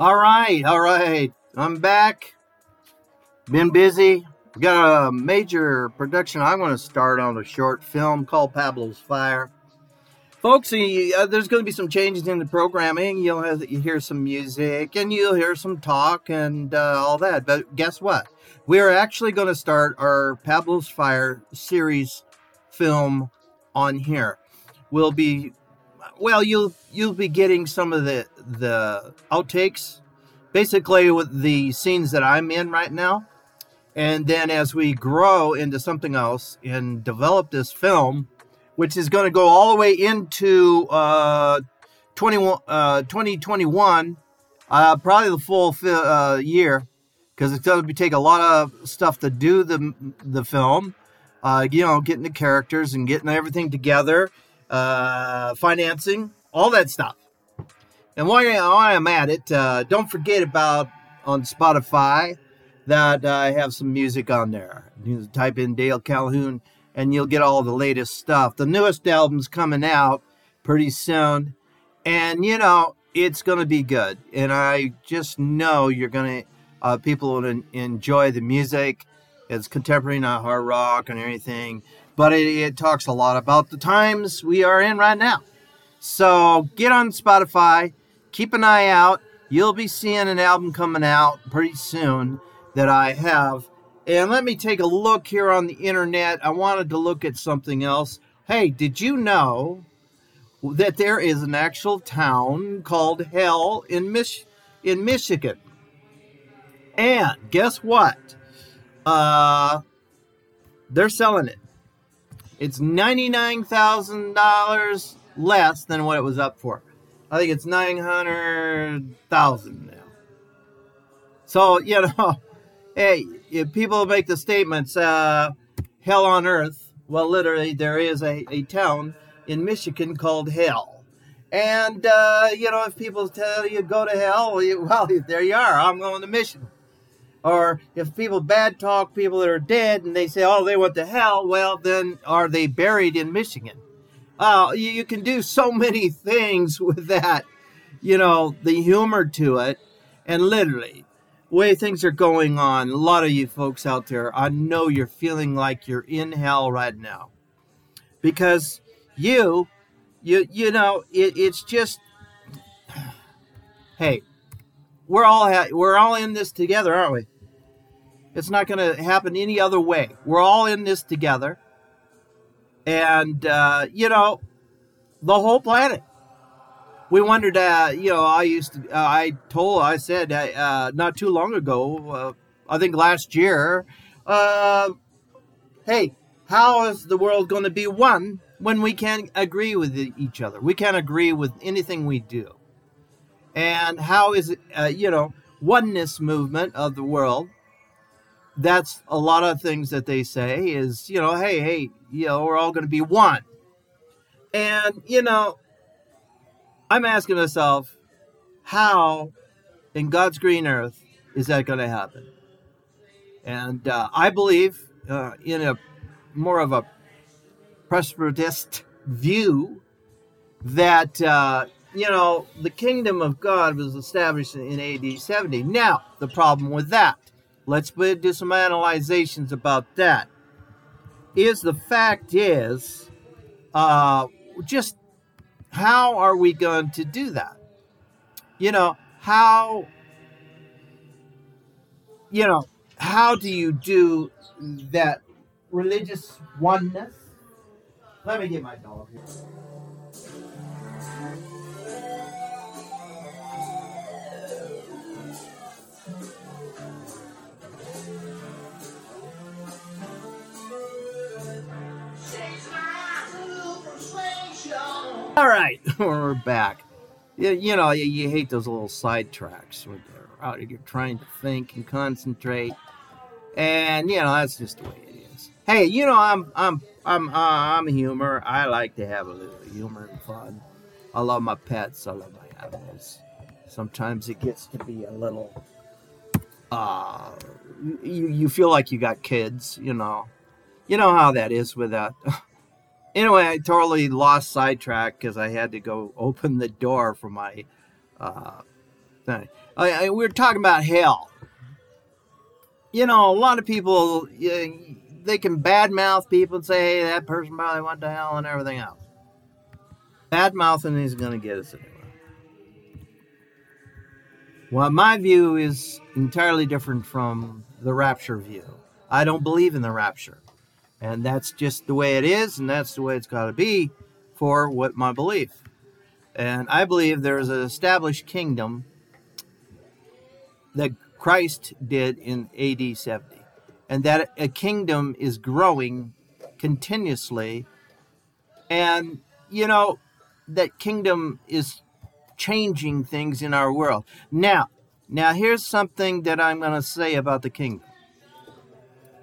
All right, all right. I'm back. Been busy. Got a major production. I'm going to start on a short film called Pablo's Fire. Folks, uh, there's going to be some changes in the programming. You'll hear some music and you'll hear some talk and uh, all that. But guess what? We're actually going to start our Pablo's Fire series film on here. We'll be well, you'll you'll be getting some of the the outtakes, basically with the scenes that I'm in right now, and then as we grow into something else and develop this film, which is going to go all the way into uh, 21, uh, 2021, uh, probably the full fi- uh, year, because it's going to take a lot of stuff to do the the film. Uh, you know, getting the characters and getting everything together uh, financing, all that stuff. And while, while I'm at it, uh, don't forget about on Spotify that I have some music on there. You type in Dale Calhoun and you'll get all the latest stuff. The newest album's coming out pretty soon. And, you know, it's going to be good. And I just know you're going to, uh, people will enjoy the music. It's contemporary, not hard rock and everything but it, it talks a lot about the times we are in right now. So get on Spotify, keep an eye out. You'll be seeing an album coming out pretty soon that I have. And let me take a look here on the internet. I wanted to look at something else. Hey, did you know that there is an actual town called Hell in Mich- in Michigan? And guess what? Uh, they're selling it. It's $99,000 less than what it was up for. I think it's 900,000 now. So, you know, hey, people make the statements, uh, hell on earth, well, literally, there is a, a town in Michigan called Hell. And, uh, you know, if people tell you go to hell, well, there you are. I'm going to Michigan. Or if people bad talk people that are dead and they say, oh, they went to hell, well, then are they buried in Michigan? Uh, you, you can do so many things with that, you know, the humor to it. And literally, way things are going on, a lot of you folks out there, I know you're feeling like you're in hell right now. Because you, you, you know, it, it's just, hey, we're all we're all in this together, aren't we? It's not going to happen any other way. We're all in this together, and uh, you know, the whole planet. We wondered, uh, you know, I used to, uh, I told, I said, uh, not too long ago, uh, I think last year, uh, hey, how is the world going to be one when we can't agree with each other? We can't agree with anything we do and how is it, uh, you know, oneness movement of the world. That's a lot of things that they say is, you know, hey, hey, you know, we're all going to be one. And, you know, I'm asking myself, how in God's green earth is that going to happen? And uh, I believe uh, in a more of a prosperous view that uh, you know, the kingdom of God was established in AD 70. Now, the problem with that, let's do some analyzations about that. Is the fact is, uh, just how are we going to do that? You know, how, you know, how do you do that religious oneness? Let me get my dog here. All right, we're back. You, you know, you, you, hate those little side tracks when you're out, you're trying to think and concentrate, and you know that's just the way it is. Hey, you know, I'm I'm I'm uh, I'm humor. I like to have a little humor and fun. I love my pets. I love my animals. Sometimes it gets to be a little. Uh, you you feel like you got kids. You know, you know how that is with that. anyway, I totally lost sidetrack because I had to go open the door for my uh. I, I, we are talking about hell. You know, a lot of people they can badmouth people and say, "Hey, that person probably went to hell" and everything else. Bad mouthing is going to get us anywhere. Well, my view is entirely different from the rapture view. I don't believe in the rapture. And that's just the way it is, and that's the way it's got to be for what my belief. And I believe there is an established kingdom that Christ did in AD 70, and that a kingdom is growing continuously. And, you know, that kingdom is changing things in our world. Now, now here's something that I'm going to say about the kingdom.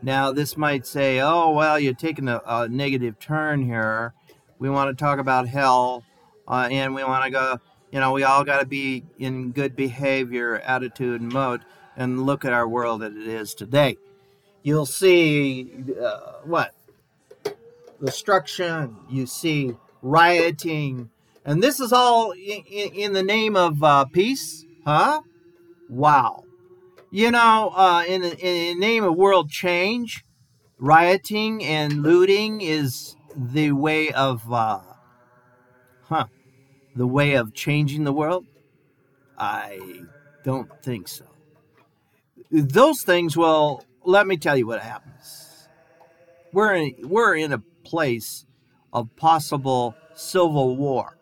Now, this might say, oh, well, you're taking a, a negative turn here. We want to talk about hell, uh, and we want to go, you know, we all got to be in good behavior, attitude, and mode, and look at our world as it is today. You'll see uh, what? Destruction, you see rioting, and this is all in, in the name of uh, peace, huh? Wow. You know, uh, in, in the name of world change, rioting and looting is the way of, uh, huh, the way of changing the world? I don't think so. Those things, well, let me tell you what happens. We're in, we're in a place of possible civil war.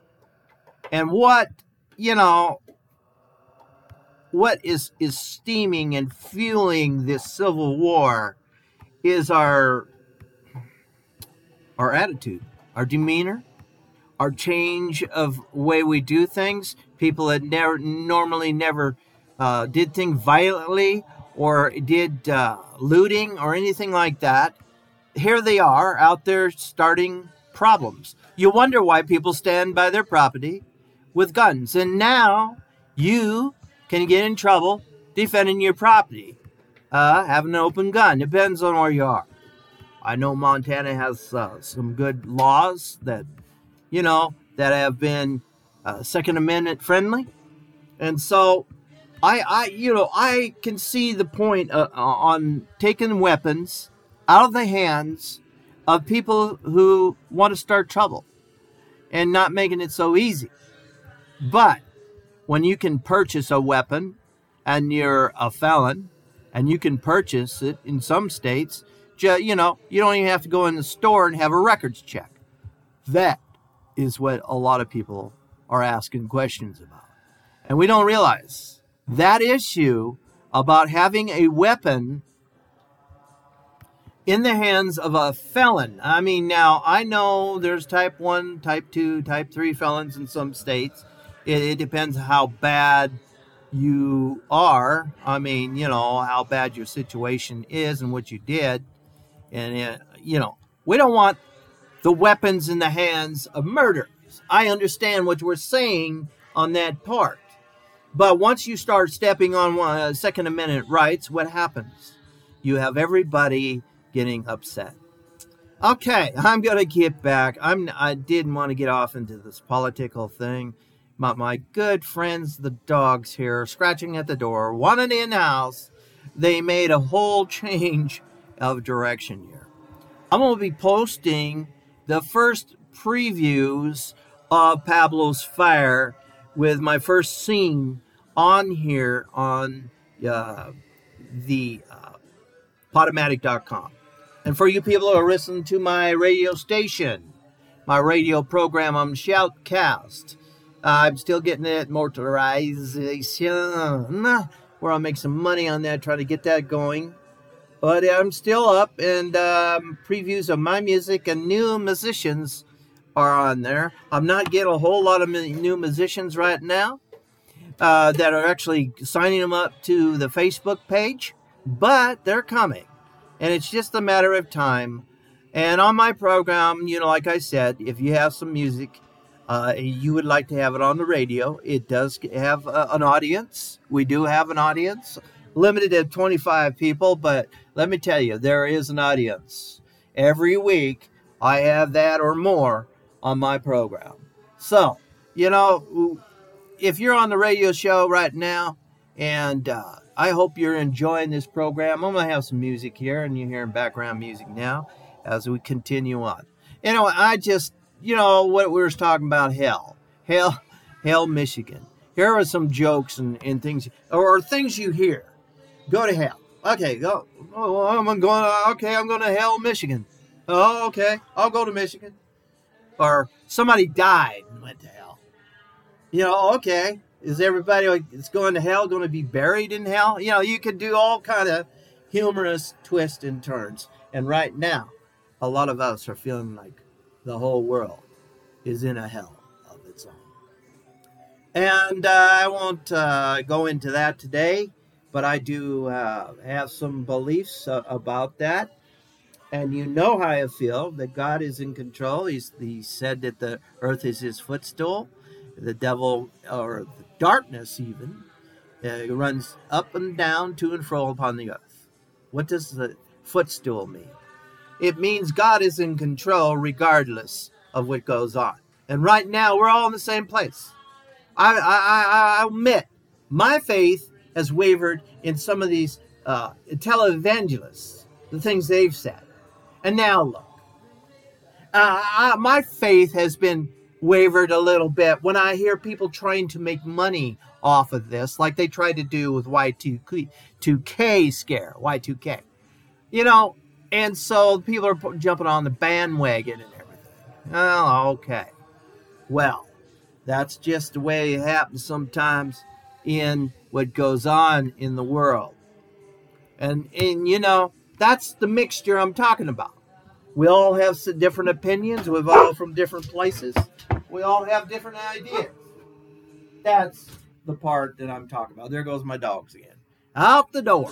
And what, you know, what is is steaming and fueling this civil war is our our attitude, our demeanor, our change of way we do things. People that never normally never uh, did things violently or did uh, looting or anything like that. Here they are out there starting problems. You wonder why people stand by their property with guns. And now you can get in trouble defending your property, uh, having an open gun. Depends on where you are. I know Montana has uh, some good laws that, you know, that have been uh, Second Amendment friendly. And so I, I, you know, I can see the point uh, uh, on taking weapons out of the hands of people who want to start trouble and not making it so easy. But when you can purchase a weapon and you're a felon and you can purchase it in some states, you know, you don't even have to go in the store and have a records check. That is what a lot of people are asking questions about. And we don't realize that issue about having a weapon in the hands of a felon. I mean, now I know there's type 1, type 2, type 3 felons in some states it, it depends how bad you are. I mean, you know, how bad your situation is and what you did. And, it, you know, we don't want the weapons in the hands of murderers. I understand what we're saying on that part. But once you start stepping on uh, Second Amendment rights, what happens? You have everybody getting upset. Okay, I'm gonna get back. I'm. I didn't want to get off into this political thing my, my good friends, the dogs here, scratching at the door, wanted in house. They made a whole change of direction here. I'm going to be posting the first previews of Pablo's Fire with my first scene on here on uh, the uh, Podomatic.com. And for you people who are listening to my radio station, my radio program on Shoutcast, I'm still getting that motorization where I'll make some money on that, trying to get that going. But I'm still up, and um, previews of my music and new musicians are on there. I'm not getting a whole lot of new musicians right now uh, that are actually signing them up to the Facebook page, but they're coming. And it's just a matter of time. And on my program, you know, like I said, if you have some music, uh, you would like to have it on the radio. It does have uh, an audience. We do have an audience, limited at 25 people, but let me tell you, there is an audience. Every week, I have that or more on my program. So, you know, if you're on the radio show right now, and uh, I hope you're enjoying this program, I'm going to have some music here, and you're hearing background music now as we continue on. Know, I just, you know, what we were talking about hell. Hell, hell, Michigan. Here are some jokes and, and things, or things you hear. Go to hell. Okay, go. Oh, I'm going. Okay, I'm going to hell, Michigan. Oh, okay, I'll go to Michigan. Or somebody died and went to hell. You know, okay, is everybody that's going to hell going to be buried in hell? You know, you could do all kind of humorous twists and turns. And right now, a lot of us are feeling like the whole world is in a hell of its own. And uh, I won't uh, go into that today, but I do uh, have some beliefs uh, about that. And you know how I feel that God is in control. He's, he said that the earth is his footstool. The devil, or the darkness even, uh, runs up and down, to and fro upon the earth. What does the footstool mean? It means God is in control regardless of what goes on. And right now, we're all in the same place. I, I, I admit, my faith has wavered in some of these uh, televangelists, the things they've said. And now look, uh, I, my faith has been wavered a little bit when I hear people trying to make money off of this, like they tried to do with Y2K scare, Y2K. You know, and so people are jumping on the bandwagon and everything. Oh, okay. Well, that's just the way it happens sometimes in what goes on in the world. And, and you know, that's the mixture I'm talking about. We all have different opinions. We're all from different places. We all have different ideas. That's the part that I'm talking about. There goes my dogs again. Out the door.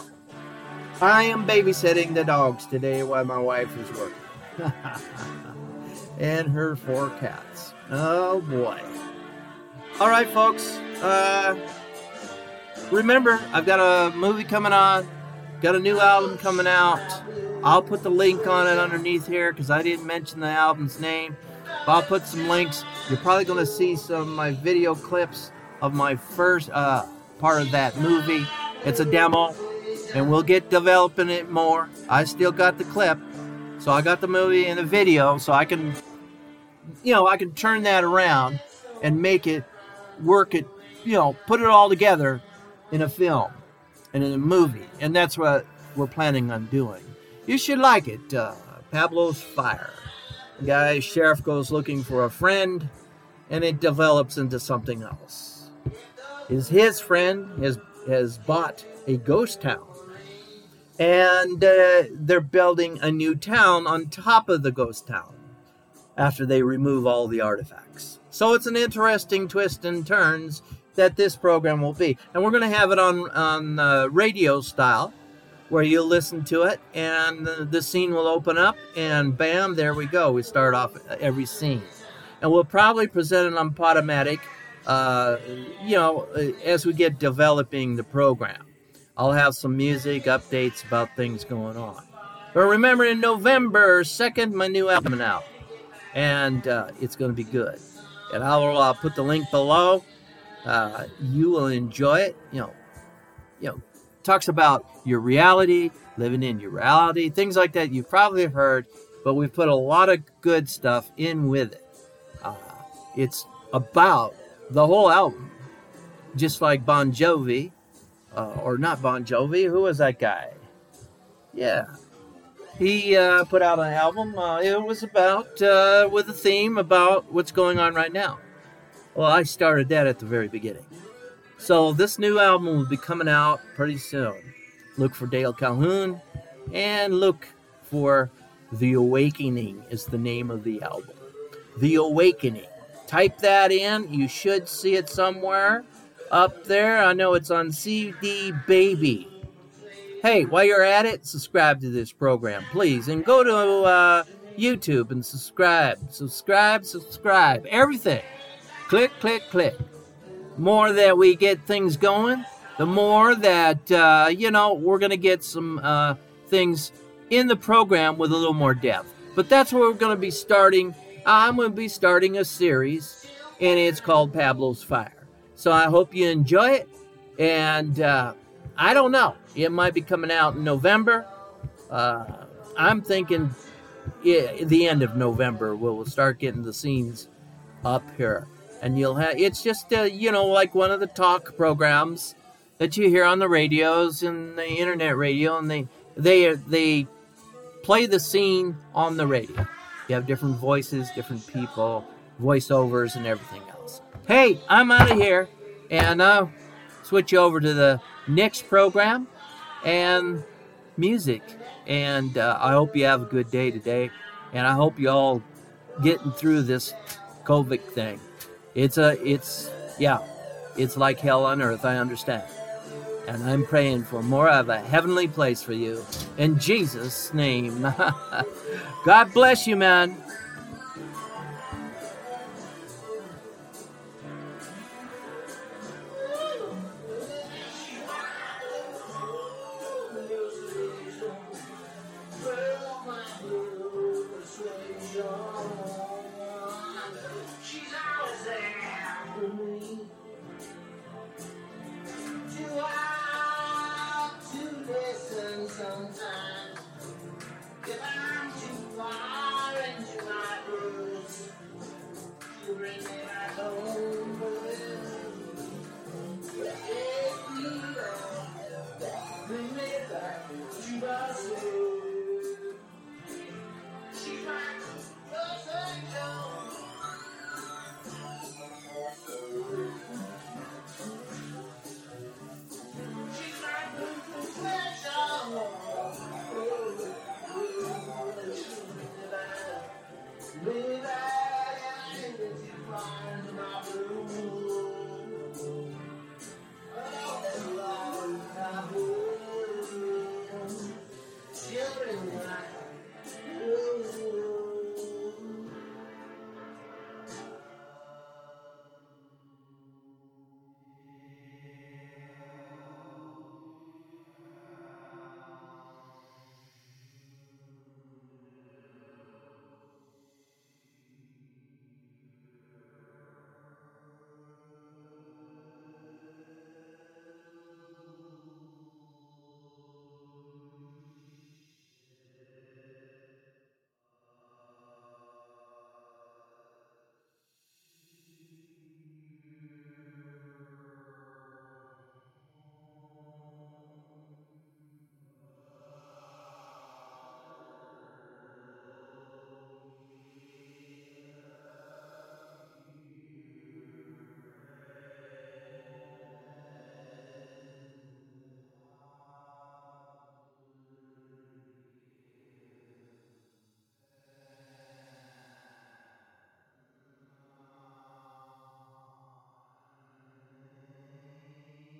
I am babysitting the dogs today while my wife is working. and her four cats. Oh boy. All right, folks. Uh, remember, I've got a movie coming on, got a new album coming out. I'll put the link on it underneath here because I didn't mention the album's name. But I'll put some links. You're probably going to see some of my video clips of my first uh, part of that movie. It's a demo and we'll get developing it more. I still got the clip, so I got the movie and the video, so I can, you know, I can turn that around and make it work it, you know, put it all together in a film and in a movie, and that's what we're planning on doing. You should like it. Uh, Pablo's Fire. The guy sheriff goes looking for a friend, and it develops into something else. Is his friend has has bought a ghost town and uh, they're building a new town on top of the ghost town after they remove all the artifacts. So it's an interesting twist and turns that this program will be, and we're going to have it on on uh, radio style, where you'll listen to it, and the, scene will open up, and bam, there we go. We start off every scene, and we'll probably present it on Podomatic, uh, you know, as we get developing the program. I'll have some music updates about things going on. But remember, in November 2nd, my new album out. And uh, it's going to be good. And I'll uh, put the link below. Uh, you will enjoy it. You know, you know, talks about your reality, living in your reality, things like that. You've probably heard, but we've put a lot of good stuff in with it. Uh, it's about the whole album, just like Bon Jovi uh, or not Bon Jovi. Who was that guy? Yeah, he uh, put out an album. Uh, it was about uh, with a theme about what's going on right now. Well, I started that at the very beginning. So this new album will be coming out pretty soon. Look for Dale Calhoun, and look for The Awakening is the name of the album. The Awakening. Type that in. You should see it somewhere up there. I know it's on CD Baby. Hey, while you're at it, subscribe to this program, please. And go to uh, YouTube and subscribe. Subscribe, subscribe. Everything. Click, click, click. More that we get things going, the more that, uh, you know, we're to get some uh, things in the program with a little more depth. But that's where we're to be starting. I'm to be starting a series, and it's called Pablo's Fire. So I hope you enjoy it. And uh, I don't know, it might be coming out in November. Uh, I'm thinking yeah, the end of November we'll start getting the scenes up here, and you'll have it's just uh, you know like one of the talk programs that you hear on the radios and the internet radio, and they they they play the scene on the radio. You have different voices, different people, voiceovers, and everything else. Hey, I'm out of here, and uh, switch over to the next program and music. And uh, I hope you have a good day today, and I hope you all getting through this COVID thing. It's a, it's yeah, it's like hell on earth. I understand. And I'm praying for more of a heavenly place for you. In Jesus' name. God bless you, man.